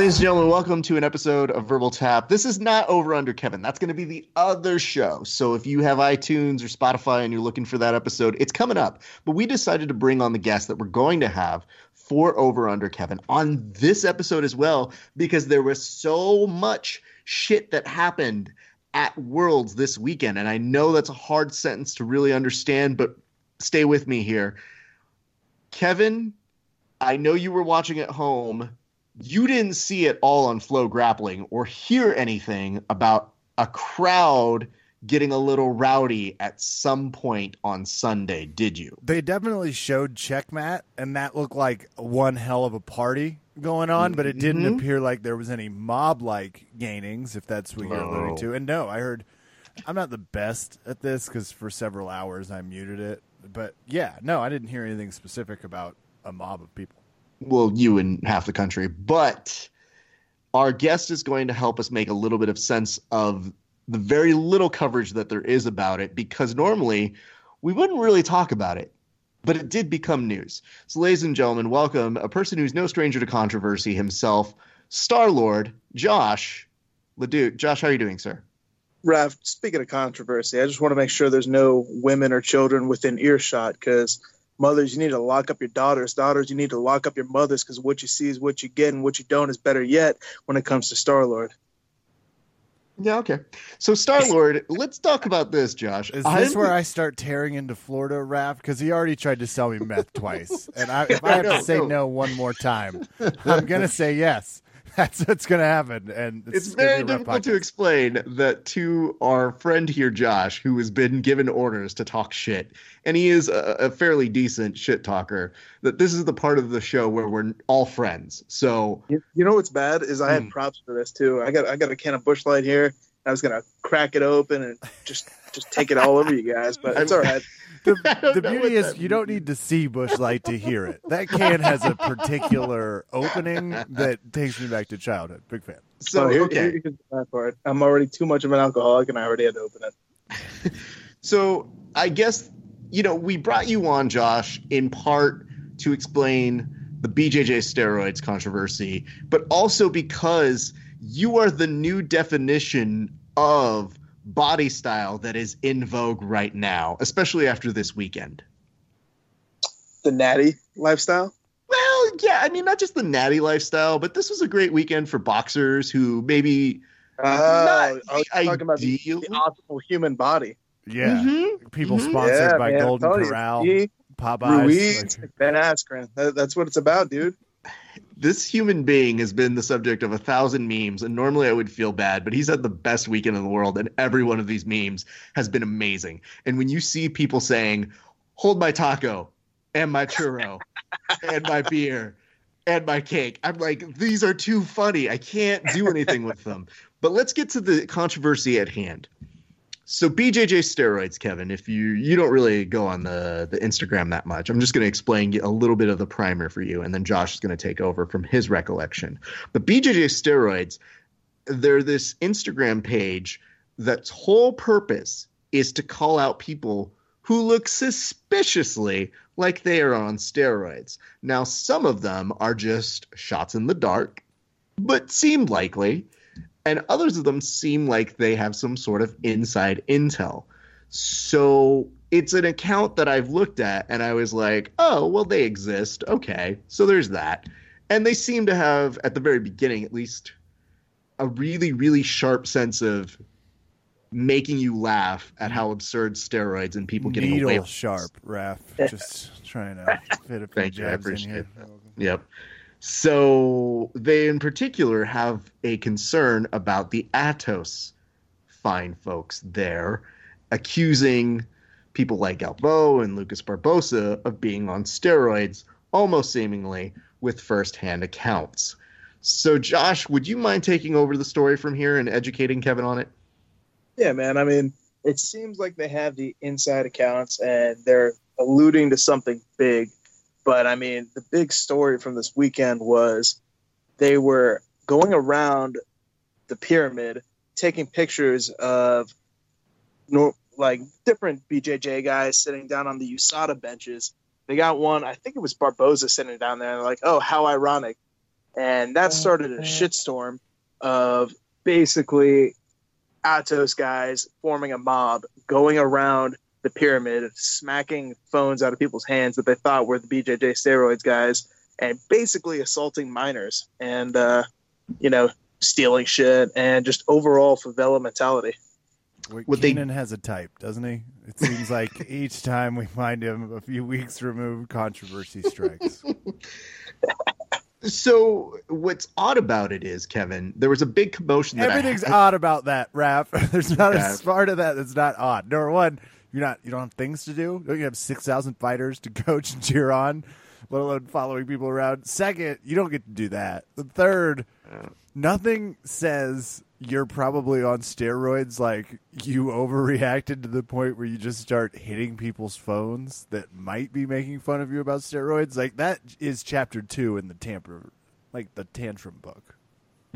Ladies and gentlemen, welcome to an episode of Verbal Tap. This is not Over Under Kevin. That's going to be the other show. So if you have iTunes or Spotify and you're looking for that episode, it's coming up. But we decided to bring on the guest that we're going to have for Over Under Kevin on this episode as well because there was so much shit that happened at Worlds this weekend. And I know that's a hard sentence to really understand, but stay with me here. Kevin, I know you were watching at home you didn't see it all on FloGrappling or hear anything about a crowd getting a little rowdy at some point on Sunday, did you? They definitely showed Checkmat, and that looked like one hell of a party going on, but it didn't mm-hmm. appear like there was any mob like gainings, if that's what you're alluding to. And no, I heard I'm not the best at this because for several hours I muted it. But yeah, no, I didn't hear anything specific about a mob of people well, you and half the country, but our guest is going to help us make a little bit of sense of the very little coverage that there is about it because normally we wouldn't really talk about it, but it did become news. So, ladies and gentlemen, welcome a person who's no stranger to controversy himself, Star Lord Josh Leduc. Josh, how are you doing, sir? Raph, speaking of controversy, I just want to make sure there's no women or children within earshot because mothers, you need to lock up your daughters. Daughters, you need to lock up your mothers because what you see is what you get, and what you don't is better yet when it comes to Star Lord. Yeah, okay. So Star Lord, let's talk about this, Josh. Is this where I start tearing into Florida, Raph? Because he already tried to sell me meth twice, and I, if I have to say no, no one more time, I'm gonna say yes. That's what's going to happen, and it's, it's very difficult to explain that to our friend here, Josh, who has been given orders to talk shit, and he is a, a, fairly decent shit talker. That this is the part of the show where we're all friends. So you, you know what's bad is I had mm. props for this too. I got I got a can of Busch Light here. I was gonna crack it open and just just take it all over you guys, but it's all right. The, the beauty is you don't need to see Busch Light to hear it. That can has a particular opening that takes me back to childhood. Big fan. So oh, okay, part. I'm already too much of an alcoholic, and I already had to open it. so I guess you know we brought you on, Josh, in part to explain the BJJ steroids controversy, but also because you are the new definition of body style that is in vogue right now, especially after this weekend? The natty lifestyle? Well, yeah, I mean, not just the natty lifestyle, but this was a great weekend for boxers who maybe uh, not I was talking about the, the optimal human body. Yeah, mm-hmm. people mm-hmm. sponsored yeah, by man, Golden Corral, Popeyes, Ruiz, Ben Askren. That, that's what it's about, dude this human being has been the subject of a thousand memes, and normally I would feel bad, but he's had the best weekend in the world, and every one of these memes has been amazing. And when you see people saying, "Hold my taco and my churro and my beer and my cake," I'm like, these are too funny. I can't do anything with them. But let's get to the controversy at hand. So BJJ steroids, Kevin. If you you don't really go on the the Instagram that much, I'm just going to explain a little bit of the primer for you, and then Josh is going to take over from his recollection. But BJJ steroids, they're this Instagram page that's whole purpose is to call out people who look suspiciously like they are on steroids. Now, some of them are just shots in the dark, but seem likely and others of them seem like they have some sort of inside intel. So it's an account that I've looked at and I was like, oh, well, they exist. Okay. So there's that. And they seem to have, at the very beginning at least, a really, really sharp sense of making you laugh at how absurd steroids and people getting Needle away with sharp, Raph. Just trying to fit a few jabs in here. It. Yep. So they, in particular, have a concern about the Atos fine folks there, accusing people like Galvão and Lucas Barbosa of being on steroids, almost seemingly with firsthand accounts. So, Josh, would you mind taking over the story from here and educating Kevin on it? Yeah, man. I mean, it seems like they have the inside accounts and they're alluding to something big but I mean, the big story from this weekend was they were going around the pyramid taking pictures of like different BJJ guys sitting down on the USADA benches. They got one, I think it was Barbosa sitting down there, and like, oh, how ironic. and that oh, started a shitstorm of basically Atos guys forming a mob, going around the pyramid, smacking phones out of people's hands that they thought were the BJJ steroids guys, and basically assaulting minors and uh, you know stealing shit and just overall favela mentality. What Keenan they... has a type, doesn't he? It seems like each time we find him a few weeks removed, controversy strikes. So what's odd about it is, Kevin, there was a big commotion. Everything's odd about that rap. There's not yeah. a part of that that's not odd. Number one, you're not you don't have things to do. Don't you have six thousand fighters to coach and cheer on, let alone following people around? Second, you don't get to do that. The third, nothing says you're probably on steroids like you overreacted to the point where you just start hitting people's phones that might be making fun of you about steroids like that is chapter two in the tamper like the tantrum book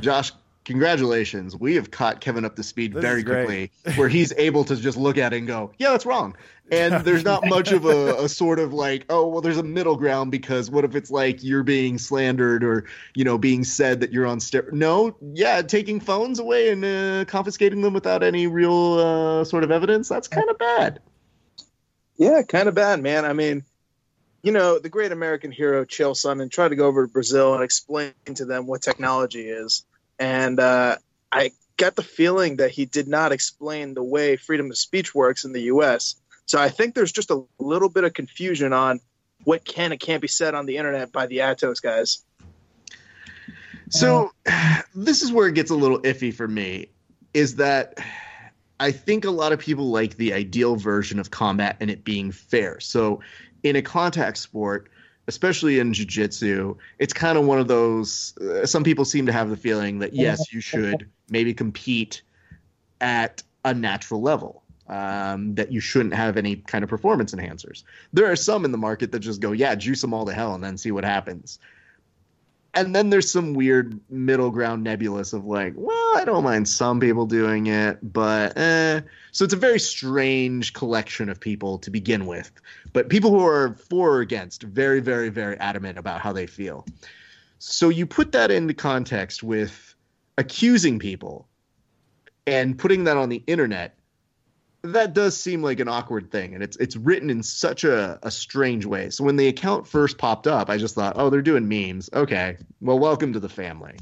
josh congratulations we have caught kevin up to speed this very quickly where he's able to just look at it and go yeah that's wrong. And there's not much of a, a, sort of like oh well there's a middle ground because what if it's like you're being slandered or you know being said that you're on ster no yeah taking phones away and uh, confiscating them without any real uh, sort of evidence that's kind of bad. Yeah kind of bad man. I mean you know the great american hero chael sonnen tried to go over to brazil and explain to them what technology is and uh, i got the feeling that he did not explain the way freedom of speech works in the us so I think there's just a little bit of confusion on what can and can't be said on the internet by the Atos guys. So this is where it gets a little iffy for me is that I think a lot of people like the ideal version of combat and it being fair. So in a contact sport, especially in jiu-jitsu, it's kind of one of those uh, some people seem to have the feeling that yes, you should maybe compete at a natural level um, that you shouldn't have any kind of performance enhancers. There are some in the market that just go, yeah, juice them all to hell and then see what happens. And then there's some weird middle ground nebulous of like, well, I don't mind some people doing it, but eh. So it's a very strange collection of people to begin with. But people who are for or against, very, very, very adamant about how they feel. So you put that into context with accusing people and putting that on the internet that does seem like an awkward thing and it's it's written in such a, a strange way. So when the account first popped up i just thought oh they're doing memes. Okay well welcome to the family.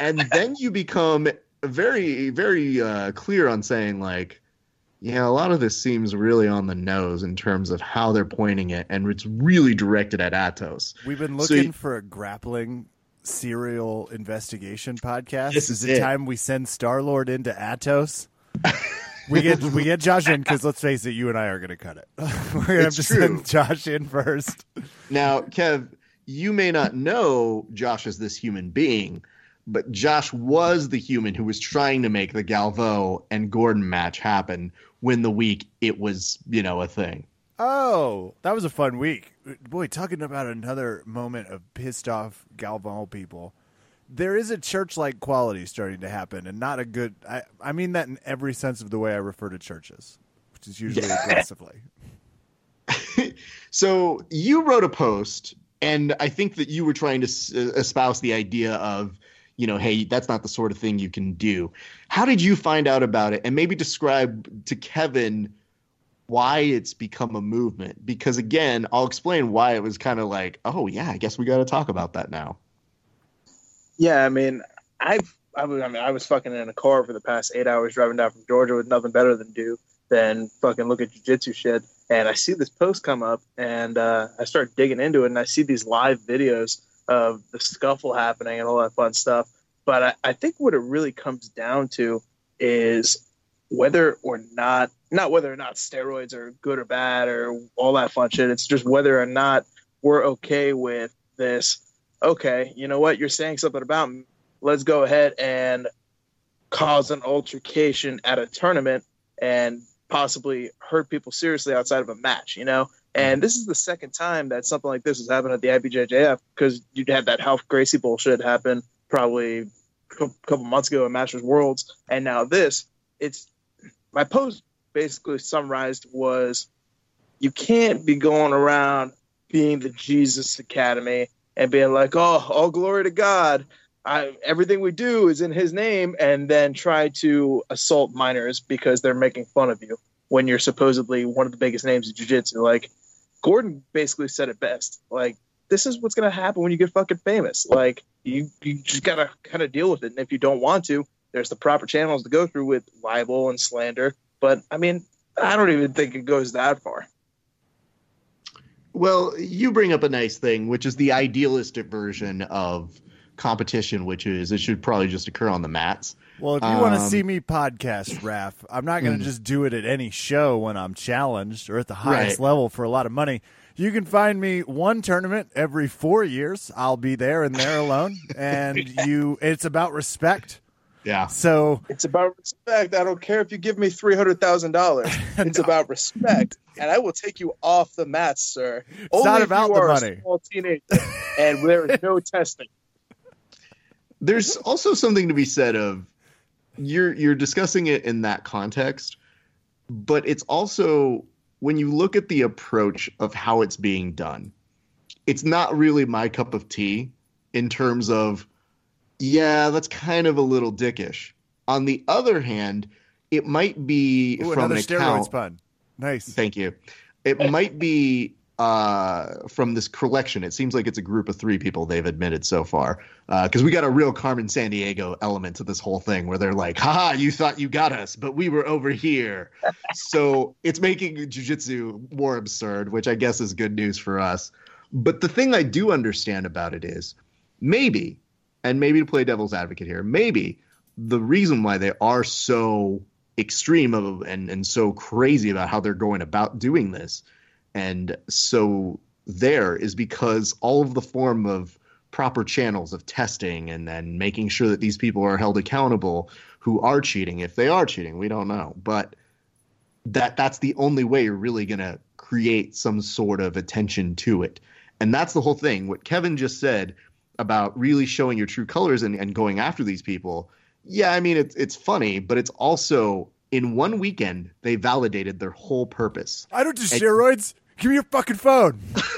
And then you become very very uh, clear on saying like yeah a lot of this seems really on the nose in terms of how they're pointing it and it's really directed at atos. We've been looking so, for a grappling serial investigation podcast. This is, is it time we send star lord into atos we get we get Josh in because let's face it, you and I are going to cut it. We're going to have to true. send Josh in first. Now, Kev, you may not know Josh as this human being, but Josh was the human who was trying to make the Galvão and Gordon match happen when the week it was, you know, a thing. Oh, that was a fun week. Boy, talking about another moment of pissed off Galvão people there is a church like quality starting to happen and not a good I, I mean that in every sense of the way I refer to churches, which is usually yeah. aggressively. so you wrote a post and I think that you were trying to uh, espouse the idea of you know, hey, that's not the sort of thing you can do. How did you find out about it? And maybe describe to Kevin why it's become a movement. Because again, I'll explain why it was kind of like, oh, yeah, I guess we got to talk about that now. Yeah, I mean, I've I, was, I mean, I was fucking in a car for the past eight hours driving down from Georgia with nothing better than do than fucking look at jujitsu shit. And I see this post come up, and uh, I start digging into it, and I see these live videos of the scuffle happening and all that fun stuff. But I, I think what it really comes down to is whether or not, not whether or not steroids are good or bad or all that fun shit. It's just whether or not we're okay with this okay, you know what, you're saying something about me. Let's go ahead and cause an altercation at a tournament and possibly hurt people seriously outside of a match, you know? And mm-hmm. this is the second time that something like this has happened at the IBJJF because you had that Ralph Gracie bullshit happen probably a couple months ago at Masters Worlds. And now this, it's my post basically summarized was you can't be going around being the Jesus Academy and being like, "Oh, all glory to God." I, everything we do is in his name, and then try to assault minors because they're making fun of you when you're supposedly one of the biggest names in jiu-jitsu. Like Gordon basically said it best. Like this is what's gonna happen when you get fucking famous. Like you you just gotta kind of deal with it. And if you don't want to, there's the proper channels to go through with libel and slander. But I mean, I don't even think it goes that far. Well, you bring up a nice thing, which is the idealistic version of competition, which is it should probably just occur on the mats. Well, if you um, want to see me podcast, Raph, I'm not going to mm. just do it at any show when I'm challenged or at the highest right. level for a lot of money. You can find me one tournament every four years. I'll be there and there alone, and you. It's about respect. Yeah. So it's about respect. I don't care if you give me three hundred thousand dollars. It's no. about respect, and I will take you off the mats, sir. It's Only not about the money. small teenager, and there is no testing. There's also something to be said of you're you're discussing it in that context, but it's also when you look at the approach of how it's being done, it's not really my cup of tea in terms of yeah, that's kind of a little dickish. On the other hand, it might be Ooh, from an account. Steroids pun. Nice. Thank you. It might be uh, from this collection. It seems like it's a group of three people they've admitted so far. Because uh, we got a real Carmen Sandiego element to this whole thing where they're like, haha, you thought you got us, but we were over here. so it's making jujitsu more absurd, which I guess is good news for us. But the thing I do understand about it is maybe and maybe to play devil's advocate here, maybe the reason why they are so extreme of, and and so crazy about how they're going about doing this, and so there is because all of the form of proper channels of testing and then making sure that these people are held accountable who are cheating if they are cheating we don't know. But that that's the only way you're really going to create some sort of attention to it. And that's the whole thing. What kevin just said about really showing your true colors and, and going after these people, yeah, I mean it's it's funny, but it's also in one weekend they validated their whole purpose. I don't do and, steroids. Give me your fucking phone.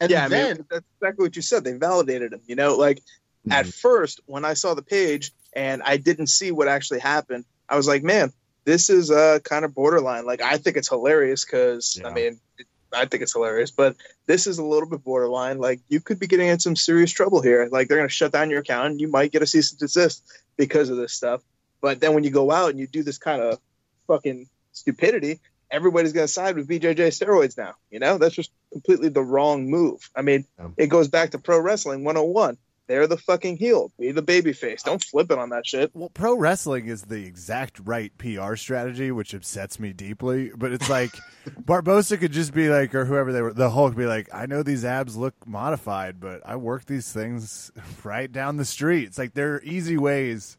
and yeah, then, I mean, that's exactly what you said. They validated him. You know, like mm-hmm. at first when I saw the page and I didn't see what actually happened, I was like, man, this is uh, kind of borderline. Like I think it's hilarious because yeah. I mean, it, I think it's hilarious. But this is a little bit borderline. Like you could be getting in some serious trouble here. Like they're going to shut down your account. and You might get a cease and desist because of this stuff. But then when you go out and you do this kind of fucking stupidity, everybody's going to side with BJJ steroids now. You know, that's just completely the wrong move. I mean, it goes back to pro wrestling 101. They're the fucking heel. Be the baby face. Don't flip it on that shit. Well, pro wrestling is the exact right PR strategy, which upsets me deeply. But it's like Barbosa could just be like, or whoever they were, the Hulk be like, I know these abs look modified, but I work these things right down the street. It's like there are easy ways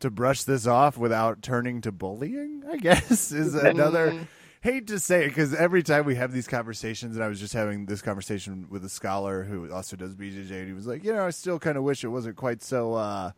to brush this off without turning to bullying. I guess is mm-hmm. another hate to say it because every time we have these conversations, and I was just having this conversation with a scholar who also does BJJ, and he was like, you know, I still kind of wish it wasn't quite so uh,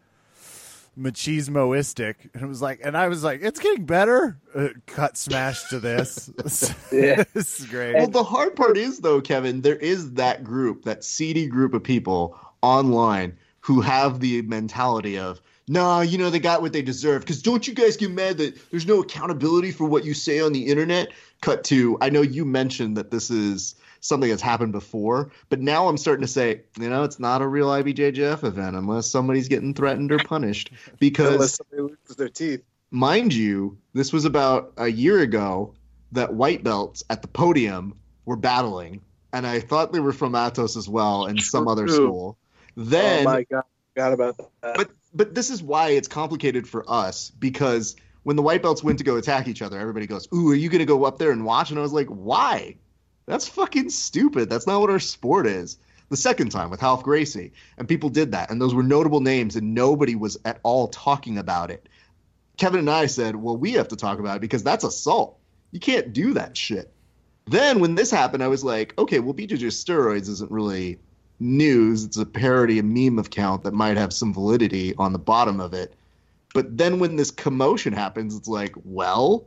machismoistic. And it was like, and I was like, it's getting better. Uh, cut smash to this. yeah, this is great. Well, the hard part is though, Kevin, there is that group, that seedy group of people online who have the mentality of nah, you know, they got what they deserve. Because don't you guys get mad that there's no accountability for what you say on the internet? Cut to, I know you mentioned that this is something that's happened before, but now I'm starting to say, you know, it's not a real IBJJF event unless somebody's getting threatened or punished. Because unless somebody loses their teeth. Mind you, this was about a year ago that white belts at the podium were battling, and I thought they were from Atos as well and some other school. Oh then, oh my god, forgot about that. But but this is why it's complicated for us because when the white belts went to go attack each other, everybody goes, "Ooh, are you going to go up there and watch?" And I was like, "Why? That's fucking stupid. That's not what our sport is." The second time with Ralph Gracie, and people did that, and those were notable names, and nobody was at all talking about it. Kevin and I said, "Well, we have to talk about it because that's assault. You can't do that shit." Then when this happened, I was like, "Okay, well, BJJ steroids isn't really news. It's a parody, a meme account that might have some validity on the bottom of it. But then when this commotion happens, it's like, well,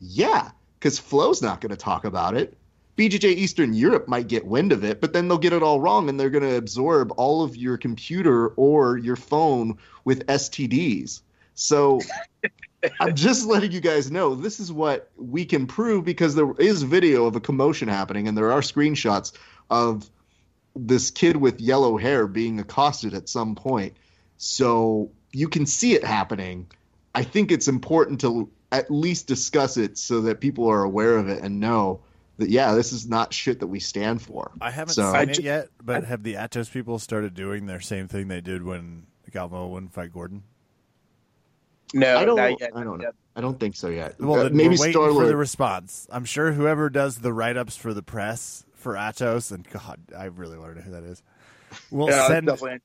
yeah, because Flo's not going to talk about it BJJ Eastern Europe might get wind of it, but then they'll get it all wrong and they're going to absorb all of your computer or your phone with STDs. So I'm just letting you guys know this is what we can prove because there is video of a commotion happening and there are screenshots of this kid with yellow hair being accosted at some point. So you can see it happening. I think it's important to at least discuss it so that people are aware of it and know that yeah, this is not shit that we stand for. I haven't So- seen I it ju- yet, but have the Atos people started doing their same thing they did when Galvão wouldn't fight Gordon? No, I don't. not yet. I don't know. yet. I don't think so yet. Well, Uh, maybe we're Star for the response. I'm sure whoever does the write ups for the press for Atos, and God, I really want to know who that is. We'll Yeah, send. definitely.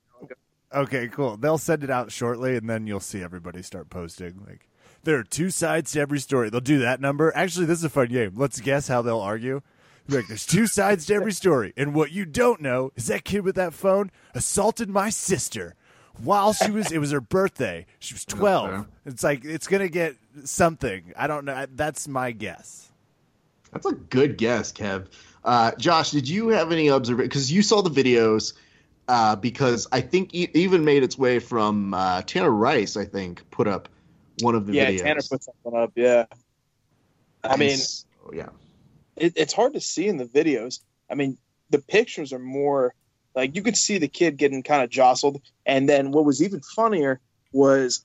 Okay, cool. They'll send it out shortly, and then you'll see everybody start posting. Like, there are two sides to every story. They'll do that number. Actually, this is a fun game. Let's guess how they'll argue. Like, there's two sides to every story, and what you don't know is that kid with that phone assaulted my sister while she was. It was her birthday. She was twelve. Okay. It's like it's gonna get something. I don't know. That's my guess. That's a good guess, Kev. Uh, Josh, did you have any observation? Because you saw the videos. Uh, because I think e- even made its way from uh, Tanner Rice. I think put up one of the Yeah, videos. Tanner put something up. Yeah. I mean, So, yeah. it, it's hard to see in the videos. I mean, the pictures are more like you could see the kid getting kind of jostled. And then what was even funnier was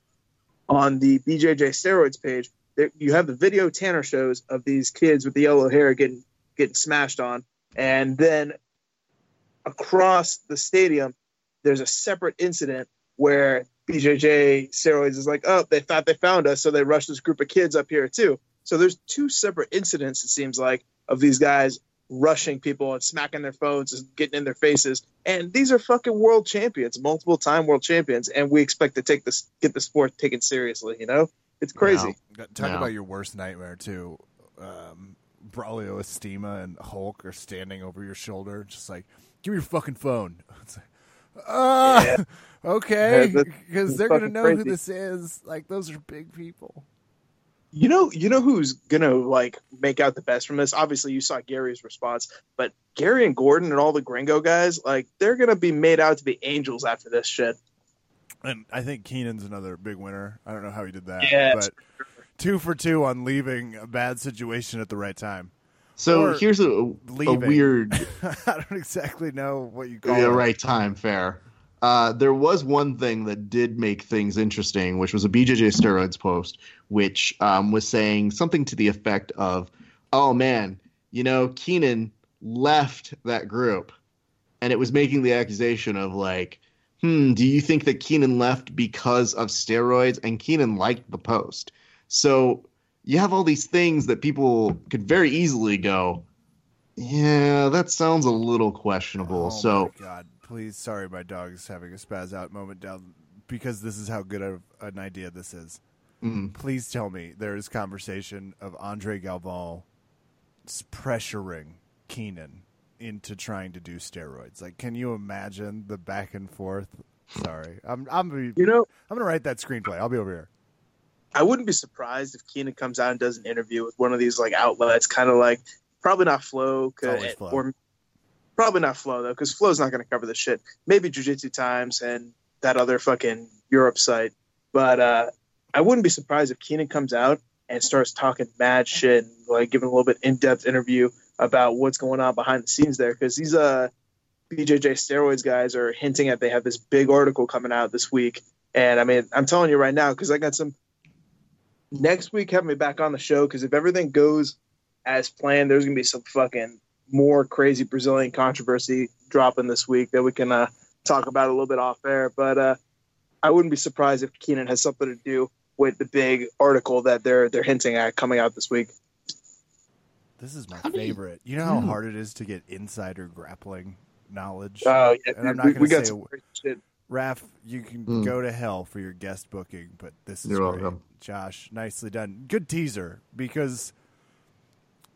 on the BJJ steroids page, there, you have the video Tanner shows of these kids with the yellow hair getting getting smashed on, and then across the stadium, there's a separate incident where BJJ steroids is like, oh, they thought they found us, so they rushed this group of kids up here too. So there's two separate incidents, it seems like, of these guys rushing people and smacking their phones and getting in their faces. And these are fucking world champions, multiple time world champions, and we expect to take this get the sport taken seriously, you know? It's crazy. Talk Yeah. about your worst nightmare too. Um, Braulio Estima and Hulk are standing over your shoulder, just like, "Give me your fucking phone." It's like, uh, okay, Yeah, that- because that's they're gonna know who this is. Like, those are big people. You know, you know who's gonna like make out the best from this? Obviously, you saw Garry's response, but Garry and Gordon and all the Gringo guys, like they're gonna be made out to be angels after this shit. And I think Keenan's another big winner. I don't know how he did that, Yeah, but two for two on leaving a bad situation at the right time. So Or here's a, a weird I don't exactly know what you call yeah, it. right time fair. Uh, there was one thing that did make things interesting, which was a BJJ steroids post, which um, was saying something to the effect of, "Oh man, you know, Keenan left that group," and it was making the accusation of like, "Hmm, do you think that Keenan left because of steroids?" And Keenan liked the post, so you have all these things that people could very easily go, "Yeah, that sounds a little questionable." Oh so. my god, please, sorry, my dog is having a spaz out moment down because this is how good of an idea this is. Mm. Please tell me there is conversation of Andre Galvão s- pressuring Keenan into trying to do steroids. Like, can you imagine the back and forth? Sorry, I'm I'm You know, I'm gonna write that screenplay. I'll be over here. I wouldn't be surprised if Keenan comes out and does an interview with one of these like outlets, kind of like probably not Flo, Flo. or probably not Flo though, because Flo's not going to cover this shit. Maybe Jiu-Jitsu Times and that other fucking Europe site, but uh, I wouldn't be surprised if Keenan comes out and starts talking mad shit, and, like giving a little bit in-depth interview about what's going on behind the scenes there, because these uh BJJ steroids guys are hinting at they have this big article coming out this week. And I mean, I'm telling you right now, because I got some next week have me back on the show because if everything goes as planned, there's gonna be some fucking more crazy Brazilian controversy dropping this week that we can uh, talk about a little bit off air. But uh, I wouldn't be surprised if Keenan has something to do with the big article that they're they're hinting at coming out this week. This is my How do you- favorite. You know how Hmm. hard it is to get insider grappling knowledge. Oh yeah, And I'm not we, gonna we got say- some shit. Raph, you can Mm. go to hell for your guest booking, but this is You're great. welcome. Josh, nicely done. Good teaser because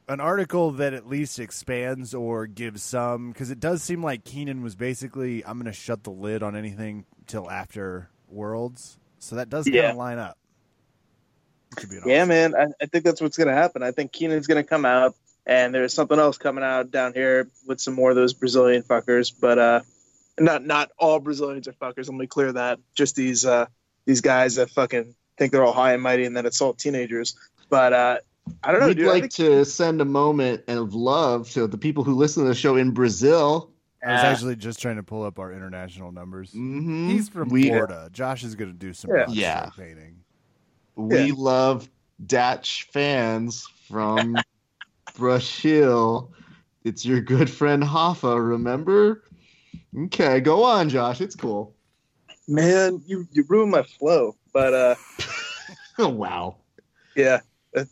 an article that at least expands or gives some because it does seem like Keenan was basically I'm going to shut the lid on anything till after Worlds, so that does kind Yeah. of line up. Could be an Yeah, awesome- man, I, I think that's what's gonna happen. I think Keenan's gonna come out and there's something else coming out down here with some more of those Brazilian fuckers. But uh, not not all Brazilians are fuckers. Let me clear that. Just these uh, these guys that fucking think they're all high and mighty and then assault teenagers. But uh, I don't know. We'd dude. like think, to send a moment of love to the people who listen to the show in Brazil. I was actually just trying to pull up our international numbers. Mhm. He's from we, Florida. Josh is going to do some Yeah. Yeah. painting. We Yeah. love Dutch fans from Brazil. It's your good friend Hoffa, remember? Okay, go on, Josh. It's cool. man, you you ruined my flow. But uh, Oh, wow. yeah, uh,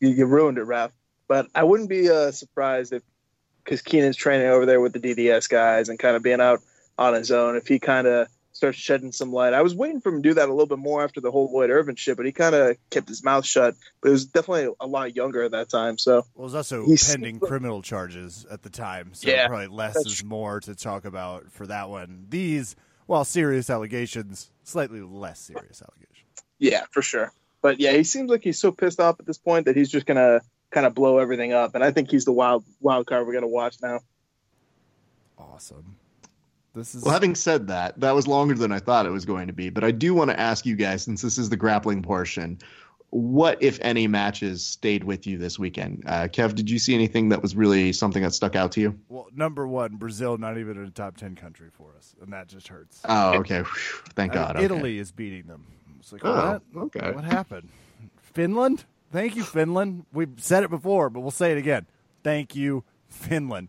you, you ruined it, Raph. But I wouldn't be uh, surprised if because Keenan's training over there with the DDS guys and kind of being out on his own, if he kind of starts shedding some light. I was waiting for him to do that a little bit more after the whole Lloyd Irvin shit, but he kind of kept his mouth shut. But he was definitely a lot younger at that time. So Well, it was also He's- pending criminal charges at the time, so Yeah, probably less is true. more to talk about for that one. These, while serious allegations, slightly less serious allegations. yeah, for sure. But yeah, he seems like he's so pissed off at this point that he's just gonna kind of blow everything up. And I think he's the wild wild card we're gonna watch now. Awesome. This is Well, having said that, that was longer than I thought it was going to be. But I do want to ask you guys, since this is the grappling portion, what, if any, matches stayed with you this weekend? Uh, Kev, did you see anything that was really something that stuck out to you? well, number one, Brazil not even in a top ten country for us, and that just hurts. Oh, okay. Thank I mean, God. okay. Italy is beating them. It's like Oh, what? okay. What happened? Finland? Thank you, Finland. We've said it before, but we'll say it again. Thank you, Finland.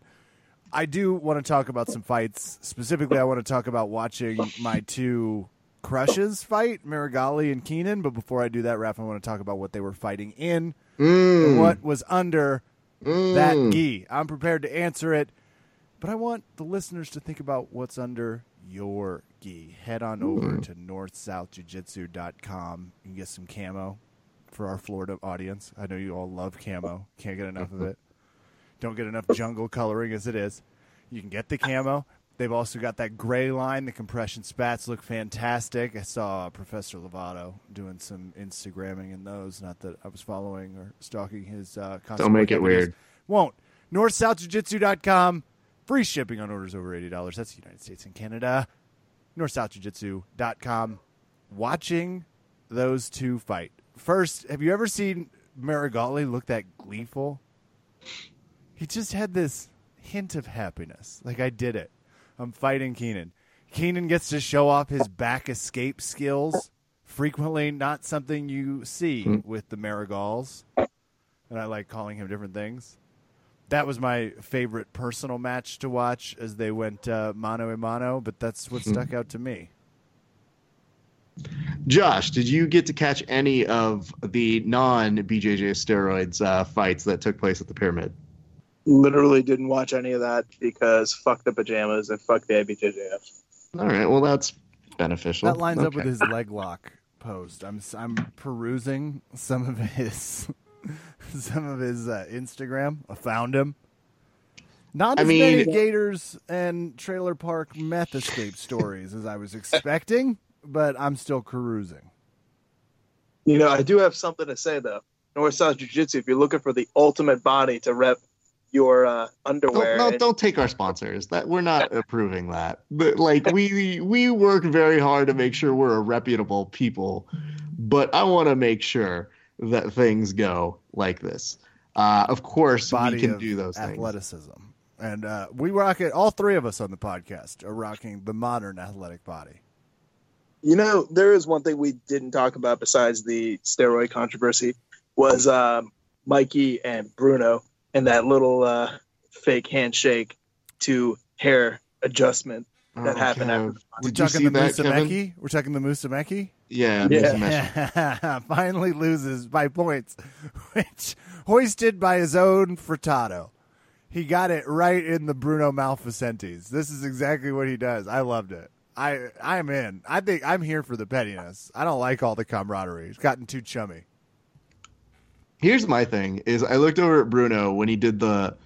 I do want to talk about some fights. Specifically, I want to talk about watching my two crushes fight, Marigali and Keenan. But before I do that, Raph, I want to talk about what they were fighting in and Mm, what was under that mm. gi. I'm prepared to answer it, but I want the listeners to think about what's under your gi. Head on over to northsouthjujitsu.com and get some camo for our Florida audience. I know you all love camo. Can't get enough of it. Don't get enough jungle coloring as it is. You can get the camo. They've also got that gray line. The compression spats look fantastic. I saw Professor Lovato doing some Instagramming in those. Not that I was following or stalking his uh, Don't make it weird. Won't. NorthSouthJujitsu.com. Free shipping on orders over $80. That's the United States and Canada. NorthSouthJujitsu.com. Watching those two fight. First, have you ever seen Marigali look that gleeful? He just had this hint of happiness. Like, I did it. I'm fighting Keenan. Keenan gets to show off his back escape skills. Frequently, not something you see with the Marigals. And I like calling him different things. That was my favorite personal match to watch as they went uh, mano a mano, but that's what stuck out to me. Josh, did you get to catch any of the non BJJ steroids uh, fights that took place at the pyramid? Literally didn't watch any of that because fuck the pajamas and fuck the IBJJF. All right, well, that's beneficial. That lines up with his leg lock post. I'm I'm perusing some of his some of his uh, Instagram. I found him. Not I as mean- many Gators and trailer park meth escape stories as I was expecting, but I'm still perusing. You know, I do have something to say though. North South Jiu Jitsu, if you're looking for the ultimate body to rep your uh, underwear, Don't, no, and- don't take our sponsors. That we're not approving that. But like we we work very hard to make sure we're a reputable people. But I want to make sure that things go like this. Uh, of course, Body we can do those things. athleticism, and uh, we rock it. All three of us on the podcast are rocking the modern athletic body. You know, there is one thing we didn't talk about besides the steroid controversy was um, Mikey and Bruno and that little uh, fake handshake to hair adjustment that Oh, happened Kev, after the. We're Did you talking see the that, Kevin? Musumeci. We're talking the Musumeci. Yeah, Yeah. Mr. Finally loses by points, which hoisted by his own frittato. He got it right in the Bruno Malfacine's. This is exactly what he does. I loved it. I I'm in. I think I'm here for the pettiness. I don't like all the camaraderie. It's gotten too chummy. Here's my thing: is I looked over at Bruno when he did the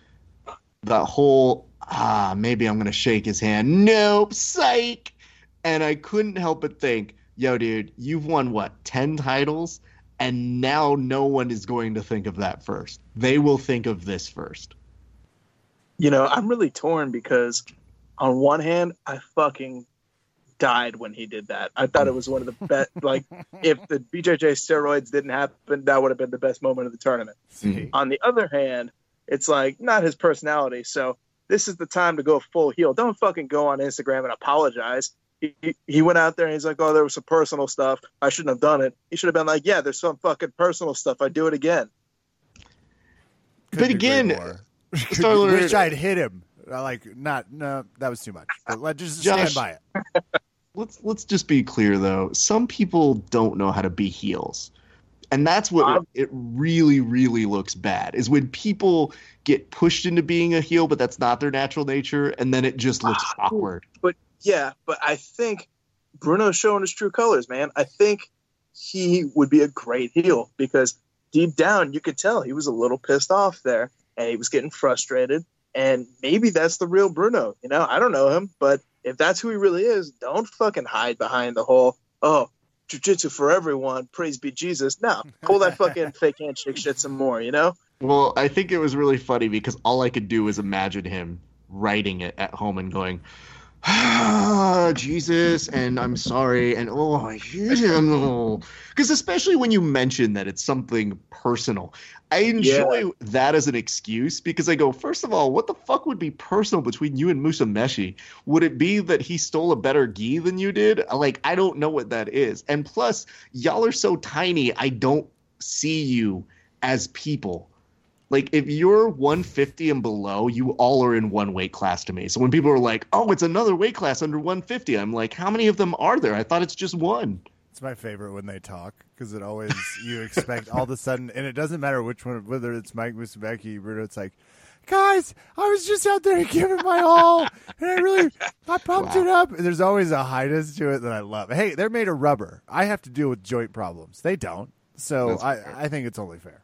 that whole ah maybe I'm gonna shake his hand. Nope, psych. And I couldn't help but think, yo, dude, you've won what ten titles, And now no one is going to think of that first. They will think of this first. You know, I'm really torn because on one hand, I fucking died when he did that. I thought it was one of the best. like, if the BJJ steroids didn't happen, that would have been the best moment of the tournament. Mhm. On the other hand, it's like not his personality. So this is the time to go full heel. Don't fucking go on Instagram and apologize. He, he, he went out there and he's like, "Oh, there was some personal stuff. I shouldn't have done it." He should have been like, "Yeah, there's some fucking personal stuff. I do it again." Couldn't But again, more. Starler- wish I'd hit him. Like, not, no, that was too much. But let just Josh- stand by it. Let's let's just be clear though. Some people don't know how to be heels. And that's what Um, it really, really looks bad is when people get pushed into being a heel, but that's not their natural nature, and then it just looks Ah, awkward. But yeah, but I think Bruno's showing his true colors, man. I think he would be a great heel because deep down you could tell he was a little pissed off there and he was getting frustrated. And maybe that's the real Bruno. You know, I don't know him, but if that's who he really is, don't fucking hide behind the whole, oh, jujitsu for everyone, praise be Jesus. No, pull that fucking fake handshake shit some more, you know? Well, I think it was really funny because all I could do was imagine him writing it at home and going, ah, Jesus, and I'm sorry, and oh, I hate him. Because especially when you mention that it's something personal, I enjoy that as an excuse because I go, first of all, what the fuck would be personal between you and Musumeci? Would it be that he stole a better gi than you did? Like, I don't know what that is. And plus, y'all are so tiny, I don't see you as people. Like if you're 150 and below, you all are in one weight class to me. So when people are like, "Oh, it's another weight class under 150," I'm like, "How many of them are there? I thought it's just one." It's my favorite when they talk because it always you expect all of a sudden, and it doesn't matter which one, whether it's Mike Musumeci, Bruno. It's like, guys, I was just out there giving my all, and I really, I pumped Wow. it up. And there's always a highness to it that I love. Hey, they're made of rubber. I have to deal with joint problems. They don't. So That's I, fair. I think it's only fair.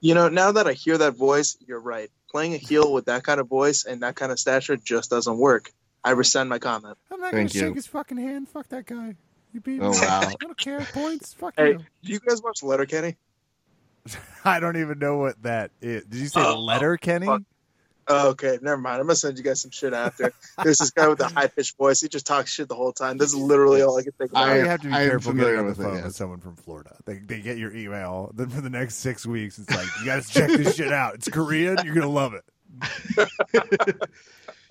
You know, now that I hear that voice, you're right. Playing a heel with that kind of voice and that kind of stature just doesn't work. I rescind my comment. I'm not gonna shake his fucking hand. Fuck that guy. You beat Oh, me. wow. I don't care. Points. Fuck Hey, you. do you guys watch Letterkenny? I don't even know what that is. Did you say Oh, letter, Kenny? fuck. Oh, okay, never mind. I'm gonna send you guys some shit after. There's this guy with a high pitched voice. He just talks shit the whole time. This is literally all I can think about. I I- have to be I am careful familiar getting on the with it, phone yes. with someone from Florida. They, they get your email. Then for the next six weeks, it's like, you got to check this shit out. It's Korean. You're going to love it.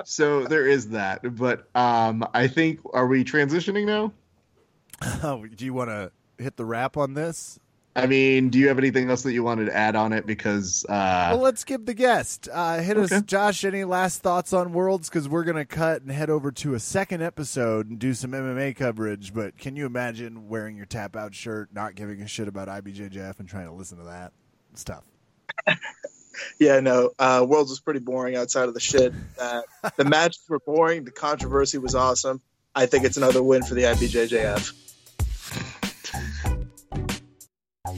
so there is that. But um, I think are we transitioning now? Oh, do you want to hit the wrap on this? I mean, do you have anything else that you wanted to add on it? Because uh, well, let's give the guest. Uh, hit us, Josh, any last thoughts on Worlds? Because we're going to cut and head over to a second episode and do some MMA coverage. But can you imagine wearing your tap out shirt, not giving a shit about IBJJF, and trying to listen to that? It's tough. Yeah, no. Uh, Worlds was pretty boring outside of the shit. Uh, the matches were boring. The controversy was awesome. I think it's another win for the IBJJF.